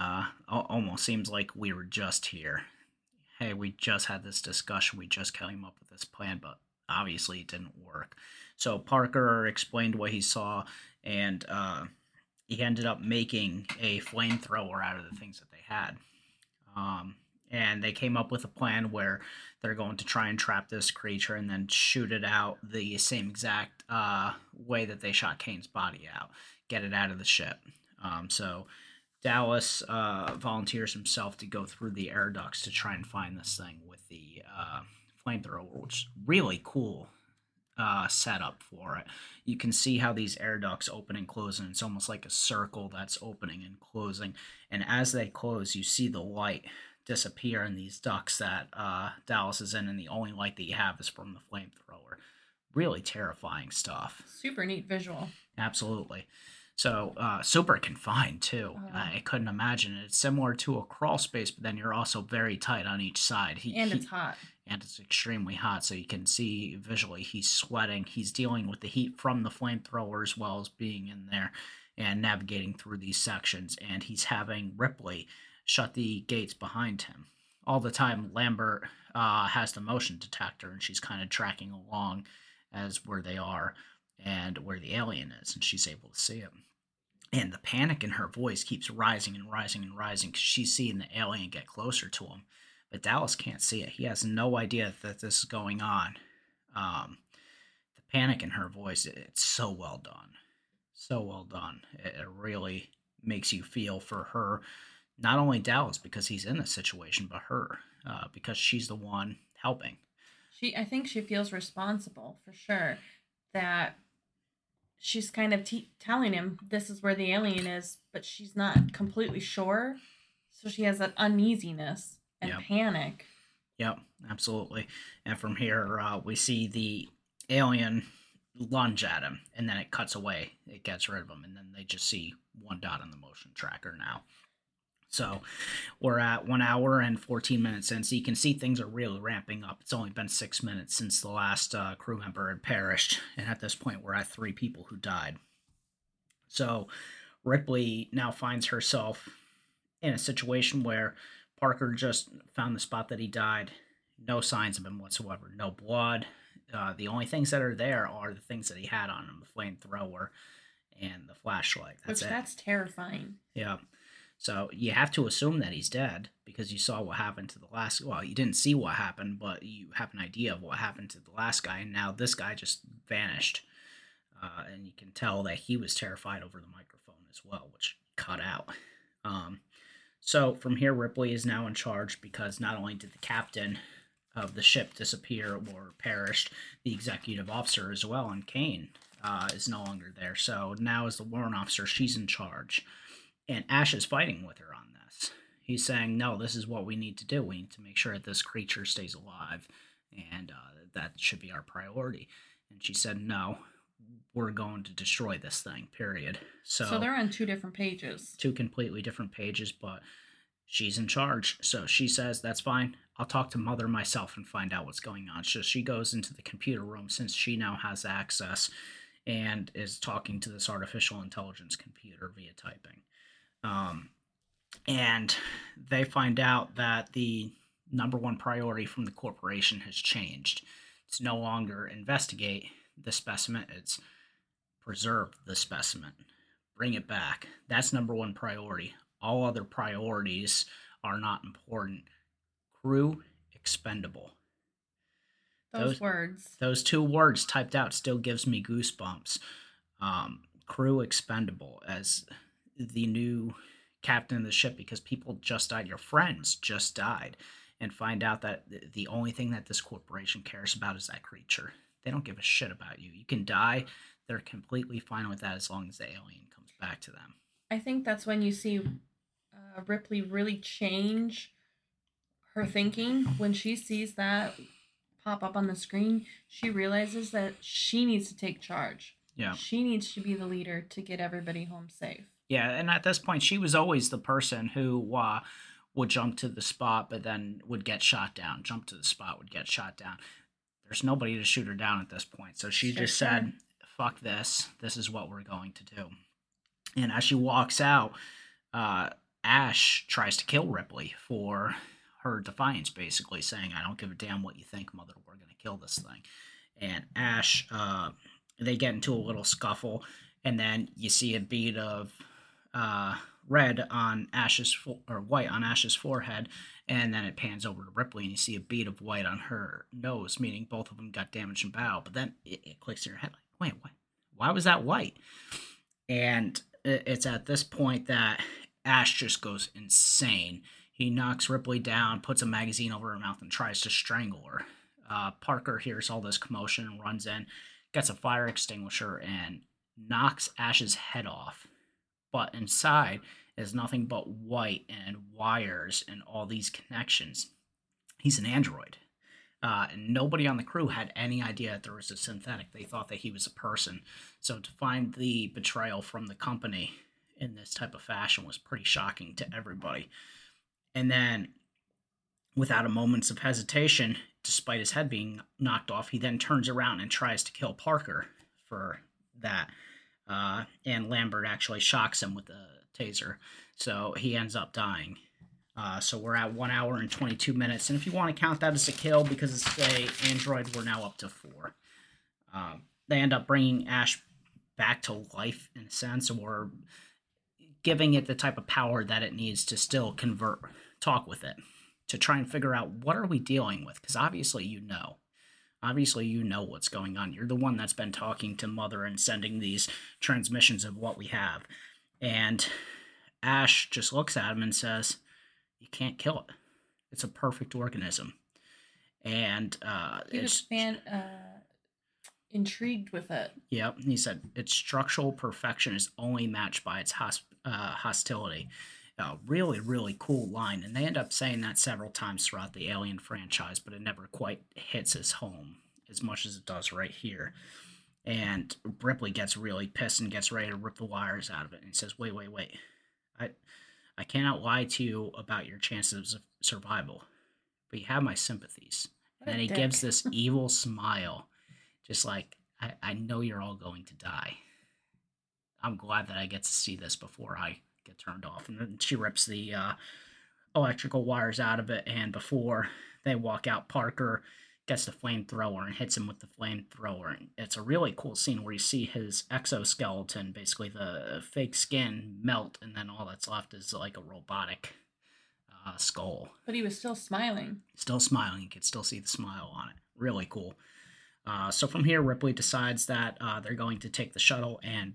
uh, almost seems like we were just here. Hey, we just had this discussion. We just came up with this plan, but obviously it didn't work. So Parker explained what he saw, and uh, he ended up making a flamethrower out of the things that they had. Um, and they came up with a plan where they're going to try and trap this creature and then shoot it out the same exact uh, way that they shot Kane's body out, get it out of the ship. Um, so Dallas uh, volunteers himself to go through the air ducts to try and find this thing with the uh, flamethrower, which is really cool uh, setup for it. You can see how these air ducts open and close, and it's almost like a circle that's opening and closing. And as they close, you see the light disappear in these ducts that uh, Dallas is in, and the only light that you have is from the flamethrower. Really terrifying stuff. Super neat visual. Absolutely. So uh, super confined too. Uh, I couldn't imagine it. It's similar to a crawl space, but then you're also very tight on each side. He, and it's he, hot. And it's extremely hot, so you can see visually he's sweating. He's dealing with the heat from the flamethrower as well as being in there and navigating through these sections. And he's having Ripley shut the gates behind him. All the time, Lambert uh, has the motion detector, and she's kind of tracking along as where they are and where the alien is, and she's able to see him. And the panic in her voice keeps rising and rising and rising because she's seeing the alien get closer to him. But Dallas can't see it. He has no idea that this is going on. Um, the panic in her voice, it, it's so well done. So well done. It, it really makes you feel for her, not only Dallas because he's in the situation, but her uh, because she's the one helping. She, I think she feels responsible for sure that she's kind of telling him this is where the alien is, but she's not completely sure. So she has that uneasiness and yep. panic. Yep, absolutely. And from here, uh, we see the alien lunge at him, and then it cuts away. It gets rid of him, and then they just see one dot on the motion tracker now. So we're at one hour and 14 minutes in. So you can see things are really ramping up. It's only been six minutes since the last uh, crew member had perished. And at this point, we're at three people who died. So Ripley now finds herself in a situation where Parker just found the spot that he died. No signs of him whatsoever. No blood. Uh, the only things that are there are the things that he had on him the flamethrower and the flashlight. That's Which, it. That's terrifying. Yeah. So you have to assume that he's dead because you saw what happened to the last. Well, you didn't see what happened, but you have an idea of what happened to the last guy, and now this guy just vanished. Uh, and you can tell that he was terrified over the microphone as well, which cut out. Um, so from here, Ripley is now in charge because not only did the captain of the ship disappear or perished, the executive officer as well, and Kane uh, is no longer there. So now, as the warrant officer, she's in charge. And Ash is fighting with her on this. He's saying, No, this is what we need to do. We need to make sure that this creature stays alive, and uh, that should be our priority. And she said, No, we're going to destroy this thing, period. So, So they're on two different pages. two completely different pages, but she's in charge. So she says, That's fine. I'll talk to mother myself and find out what's going on. So she goes into the computer room since she now has access and is talking to this artificial intelligence computer via typing. Um, and they find out that the number one priority from the corporation has changed. It's no longer investigate the specimen, it's preserve the specimen, bring it back. That's number one priority. All other priorities are not important. Crew expendable. Those, Those- words. Those two words typed out still gives me goosebumps. Um, crew expendable as the new captain of the ship because people just died. Your friends just died, and find out that the only thing that this corporation cares about is that creature. They don't give a shit about you. You can die. They're completely fine with that as long as the alien comes back to them. I think that's when you see uh, Ripley really change her thinking when she sees that pop up on the screen. She realizes that she needs to take charge. Yeah. She needs to be the leader to get everybody home safe. Yeah, and at this point, she was always the person who uh, would jump to the spot, but then would get shot down. Jump to the spot, would get shot down. There's nobody to shoot her down at this point, so she Sure, just said, "Fuck this. This is what we're going to do." And as she walks out, uh, Ash tries to kill Ripley for her defiance, basically saying, "I don't give a damn what you think, mother. We're gonna kill this thing." And Ash, uh, they get into a little scuffle, and then you see a bead of uh, red on Ash's fo- or white on Ash's forehead, and then it pans over to Ripley, and you see a bead of white on her nose, meaning both of them got damaged and bow. But then it, it clicks in your head, like, wait, what? Why was that white? And it's at this point that Ash just goes insane. He knocks Ripley down, puts a magazine over her mouth, and tries to strangle her. Uh, Parker hears all this commotion and runs in, gets a fire extinguisher, and knocks Ash's head off. But inside is nothing but white and wires and all these connections. He's an android. Uh, nobody on the crew had any idea that there was a synthetic. They thought that he was a person. So to find the betrayal from the company in this type of fashion was pretty shocking to everybody. And then, without a moment's of hesitation, despite his head being knocked off, he then turns around and tries to kill Parker for that. Uh, and Lambert actually shocks him with a taser. So he ends up dying. Uh, so we're at one hour and 22 minutes. And if you want to count that as a kill because it's a Android, we're now up to four. Um, they end up bringing Ash back to life in a sense, or giving it the type of power that it needs to still convert, talk with it, to try and figure out what are we dealing with. Because obviously you know. Obviously you know what's going on. You're the one that's been talking to Mother and sending these transmissions of what we have. And Ash just looks at him and says, You can't kill it. It's a perfect organism. And uh, He was it's fan uh, intrigued with it. Yep. He said its structural perfection is only matched by its hosp- uh, hostility. Uh, really, really cool line. And they end up saying that several times throughout the Alien franchise, but it never quite hits his home as much as it does right here. And Ripley gets really pissed and gets ready to rip the wires out of it. And says, Wait, wait, wait. I, I cannot lie to you about your chances of survival, but you have my sympathies. What And then he dick. gives this evil smile, just like, I, I know you're all going to die. I'm glad that I get to see this before I get turned off. And then she rips the uh, electrical wires out of it, and before they walk out, Parker gets the flamethrower and hits him with the flamethrower. And it's a really cool scene where you see his exoskeleton, basically the fake skin, melt, and then all that's left is like a robotic uh, skull But he was still smiling. still smiling. You could still see the smile on it. Really cool. Uh, so from here, Ripley decides that uh, they're going to take the shuttle and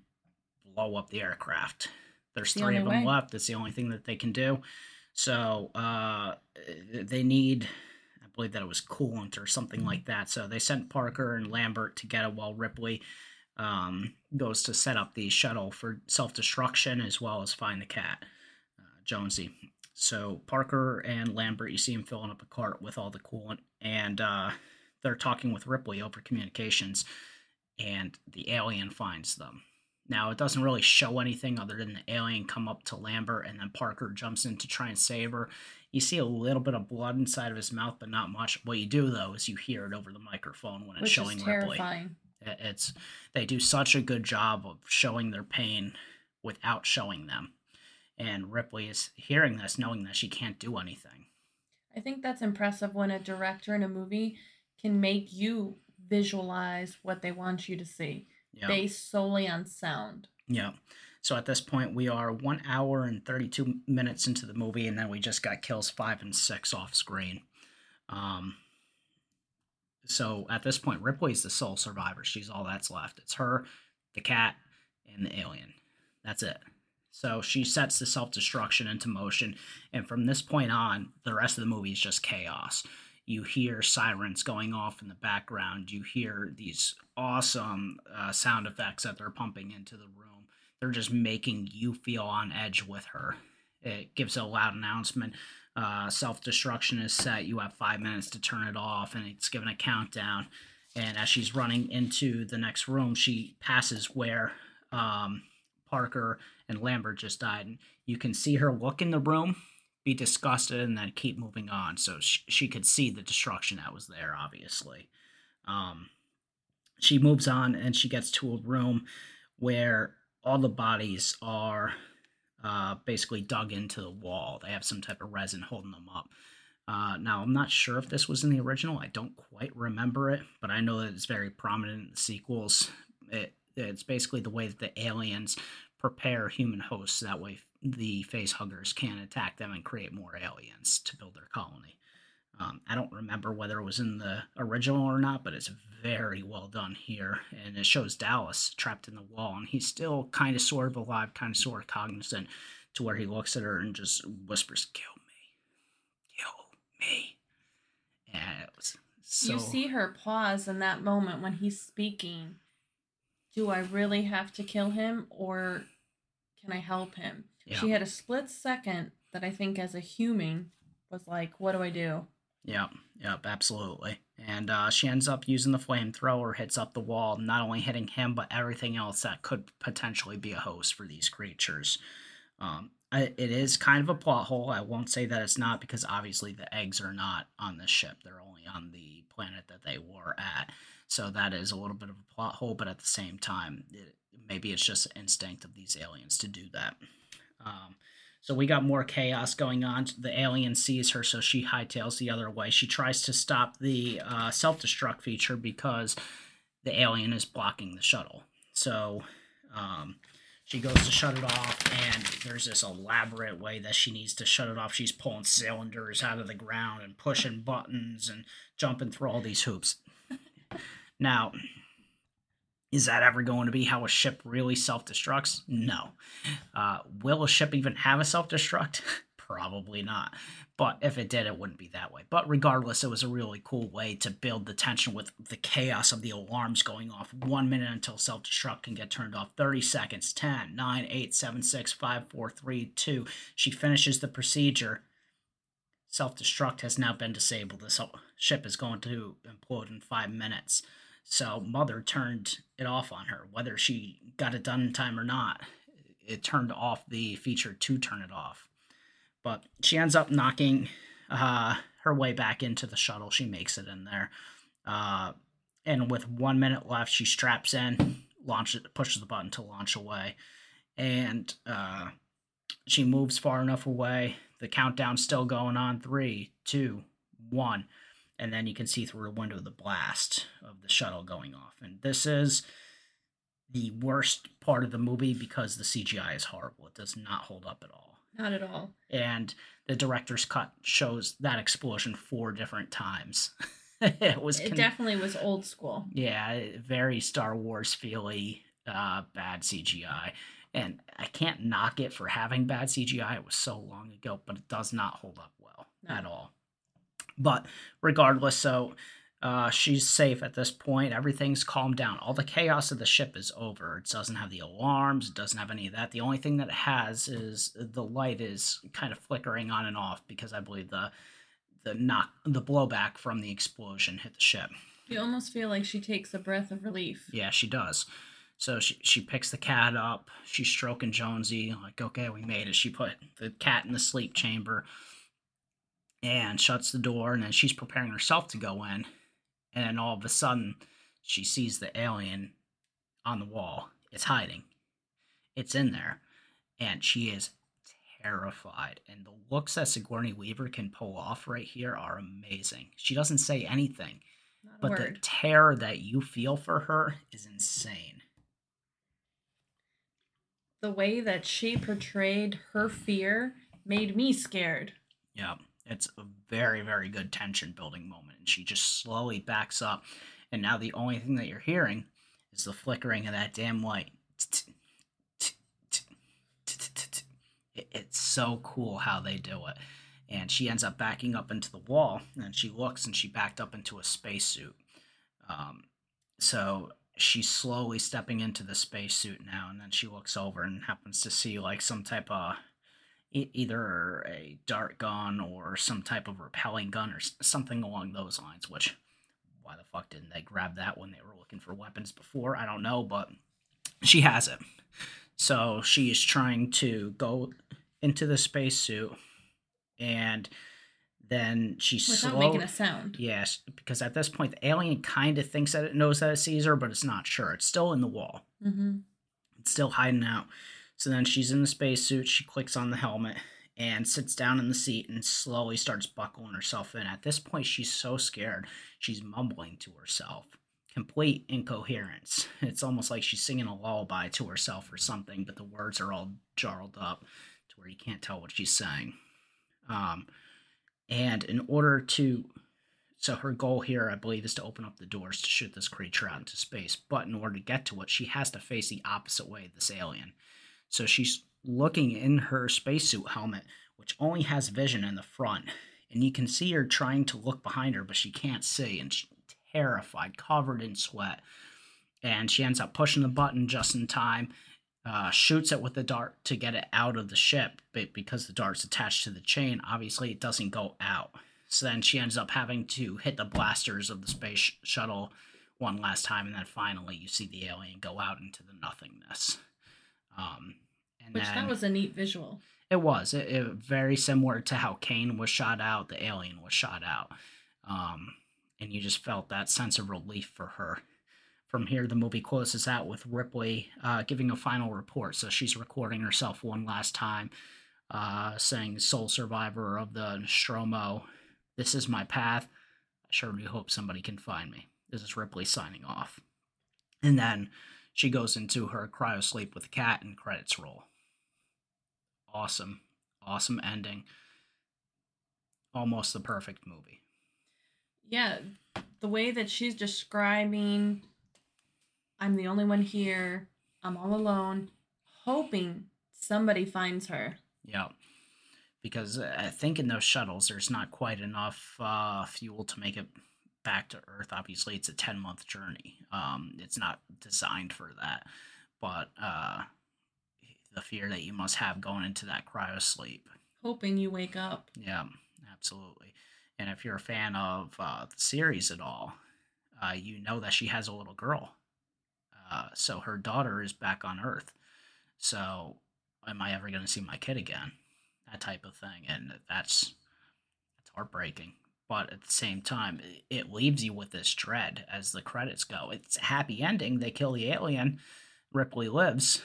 blow up the aircraft. There's The three of them way. left. That's the only thing that they can do. So uh, they need, Believe that it was coolant or something like that. So they sent Parker and Lambert to get it while Ripley um, goes to set up the shuttle for self destruction as well as find the cat, uh, Jonesy. So Parker and Lambert, you see him filling up a cart with all the coolant, and uh, they're talking with Ripley over communications, and the alien finds them. Now it doesn't really show anything other than the alien come up to Lambert, and then Parker jumps in to try and save her. You see a little bit of blood inside of his mouth, but not much. What you do though is you hear it over the microphone when it's Which showing is Ripley. It's they do such a good job of showing their pain without showing them. And Ripley is hearing this, knowing that she can't do anything. I think that's impressive when a director in a movie can make you visualize what they want you to see Yeah. based solely on sound. Yeah. So at this point, we are one hour and 32 minutes into the movie, and then we just got kills five and six off screen. Um, so at this point, Ripley's the sole survivor. She's all that's left. It's her, the cat, and the alien. That's it. So she sets the self destruction into motion, and from this point on, the rest of the movie is just chaos. You hear sirens going off in the background. You hear these awesome uh, sound effects that they're pumping into the room. They're just making you feel on edge with her. It gives a loud announcement. Uh, Self destruction is set. You have five minutes to turn it off, and it's given a countdown. And as she's running into the next room, she passes where um, Parker and Lambert just died. And you can see her look in the room, be disgusted, and then keep moving on. So she, she could see the destruction that was there, obviously. Um, she moves on and she gets to a room where all the bodies are uh, basically dug into the wall. They have some type of resin holding them up. Uh, now, I'm not sure if this was in the original. I don't quite remember it, but I know that it's very prominent in the sequels. It, it's basically the way that the aliens prepare human hosts. That way, the face huggers can attack them and create more aliens to build their colony. Um, I don't remember whether it was in the original or not, but it's very well done here. And it shows Dallas trapped in the wall, and he's still kind of sort of alive, kind of sort of cognizant, to where he looks at her and just whispers, "Kill me, kill me." And it was so. You see her pause in that moment when he's speaking. Do I really have to kill him or can I help him? yeah, She had a split second that I think as a human was like, what do I do? Yep, yep, absolutely. And uh, she ends up using the flamethrower, hits up the wall, not only hitting him, but everything else that could potentially be a host for these creatures. Um, it is kind of a plot hole. I won't say that it's not because obviously the eggs are not on the ship. They're only on the planet that they were at. So that is a little bit of a plot hole, but at the same time, it, maybe it's just instinct of these aliens to do that. Um, so we got more chaos going on. The alien sees her, so she hightails the other way. She tries to stop the uh, self destruct feature because the alien is blocking the shuttle. So um, she goes to shut it off, and there's this elaborate way that she needs to shut it off. She's pulling cylinders out of the ground and pushing buttons and jumping through all these hoops. Now, is that ever going to be how a ship really self destructs? No. Uh, will a ship even have a self destruct? Probably not. But if it did, it wouldn't be that way. But regardless, it was a really cool way to build the tension with the chaos of the alarms going off. One minute until self destruct can get turned off. 30 seconds. 10, 9, 8, 7, 6, 5, 4, 3, 2. She finishes the procedure. Self destruct has now been disabled. This ship is going to implode in five minutes. So Mother turned it off on her, whether she got it done in time or not. It turned off the feature to turn it off. But she ends up knocking uh, her way back into the shuttle. She makes it in there. Uh, and with one minute left, she straps in, launches, pushes the button to launch away. And uh, she moves far enough away. The countdown's still going on. Three, two, one and then you can see through a window the blast of the shuttle going off. And this is the worst part of the movie because the CGI is horrible. It does not hold up at all. Not at all. And the director's cut shows that explosion four different times. it was It definitely was old school. yeah, very Star Wars feely, uh, bad CGI. And I can't knock it for having bad CGI. It was so long ago, but it does not hold up well No. at all. But regardless, so uh, she's safe at this point. Everything's calmed down. All the chaos of the ship is over. It doesn't have the alarms. It doesn't have any of that. The only thing that it has is the light is kind of flickering on and off because I believe the the knock the blowback from the explosion hit the ship. You almost feel like she takes a breath of relief. Yeah, she does. So she she picks the cat up. She's stroking Jonesy like, okay, we made it. She put the cat in the sleep chamber and shuts the door, and then she's preparing herself to go in and then all of a sudden she sees the alien on the wall. It's hiding. It's in there. And she is terrified. And the looks that Sigourney Weaver can pull off right here are amazing. She doesn't say anything, but word. the terror that you feel for her is insane. The way that she portrayed her fear made me scared. Yeah. It's a very, very good tension building moment. And she just slowly backs up. And now the only thing that you're hearing is the flickering of that damn light. It's so cool how they do it. And she ends up backing up into the wall. And she looks and she backed up into a spacesuit. Um, so she's slowly stepping into the spacesuit now. And then she looks over and happens to see like some type of either a dart gun or some type of repelling gun or something along those lines. Which, why the fuck didn't they grab that when they were looking for weapons before? I don't know, but she has it. So she is trying to go into the spacesuit, and then she Without slow- making a sound. Yes, because at this point the alien kind of thinks that it knows that it sees her, but it's not sure. It's still in the wall. Mm-hmm. It's still hiding out. So then she's in the spacesuit. She clicks on the helmet and sits down in the seat and slowly starts buckling herself in. At this point, she's so scared. She's mumbling to herself. Complete incoherence. It's almost like she's singing a lullaby to herself or something, but the words are all jarred up to where you can't tell what she's saying. Um, and in order to so her goal here, I believe, is to open up the doors to shoot this creature out into space. But in order to get to it, she has to face the opposite way of this alien. So she's looking in her spacesuit helmet, which only has vision in the front. And you can see her trying to look behind her, but she can't see. And she's terrified, covered in sweat. And she ends up pushing the button just in time, uh, shoots it with the dart to get it out of the ship. But because the dart's attached to the chain, obviously it doesn't go out. So then she ends up having to hit the blasters of the space shuttle one last time. And then finally, you see the alien go out into the nothingness. Um, and Which then that was a neat visual. it was it, it very similar to how Kane was shot out, the alien was shot out, um, and you just felt that sense of relief for her. From here, the movie closes out with Ripley uh, giving a final report. So she's recording herself one last time, uh, saying, "Sole survivor of the Nostromo, this is my path. I sure do hope somebody can find me." This is Ripley signing off, and then she goes into her cryo sleep with the cat, and credits roll awesome awesome ending almost the perfect movie Yeah, the way that she's describing, I'm the only one here. I'm all alone, hoping somebody finds her. yeah because uh, i think in those shuttles there's not quite enough uh, fuel to make it back to earth obviously it's a 10 month journey um, it's not designed for that but uh, the fear that you must have going into that cryo sleep Hoping you wake up. Yeah, absolutely. And if you're a fan of uh, the series at all, uh, you know that she has a little girl. Uh, so her daughter is back on Earth. So am I ever going to see my kid again? That type of thing, and that's that's heartbreaking. But at the same time, it- leaves you with this dread as the credits go. It's a happy ending. They kill the alien. Ripley lives.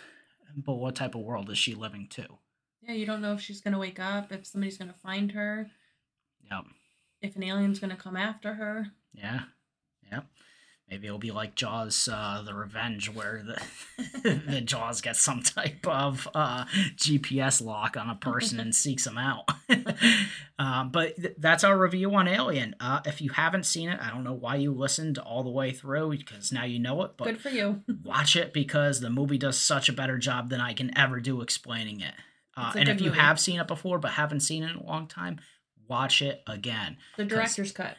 But what type of world is she living to? Yeah, you don't know if she's gonna wake up, if somebody's gonna find her, Yep. if an alien's gonna come after her. Yeah, yeah. Maybe it'll be like Jaws: uh, The Revenge, where the the Jaws gets some type of uh, GPS lock on a person and seeks them out. um, but th- that's our review on Alien. Uh, if you haven't seen it, I don't know why you listened all the way through because now you know it. But Good for you. watch it because the movie does such a better job than I can ever do explaining it. Uh, and if you movie. have seen it before but haven't seen it in a long time, watch it again. The director's cut.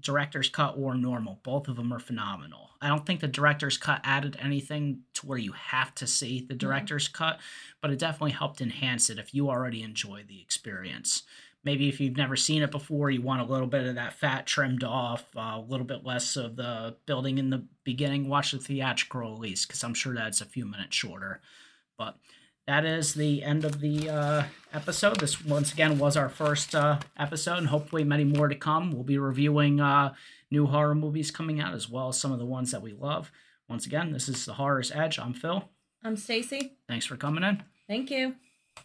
Director's cut or normal, both of them are phenomenal. I don't think the director's cut added anything to where you have to see the director's cut, but it definitely helped enhance it if you already enjoy the experience. Maybe if you've never seen it before, you want a little bit of that fat trimmed off, uh, a little bit less of the building in the beginning, watch the theatrical release because I'm sure that's a few minutes shorter. But that is the end of the uh, episode. This once again was our first uh, episode, and hopefully many more to come. We'll be reviewing uh, new horror movies coming out as well as some of the ones that we love. Once again, this is the Horror's Edge. I'm Phil. I'm Stacey. Thanks for coming in. Thank you.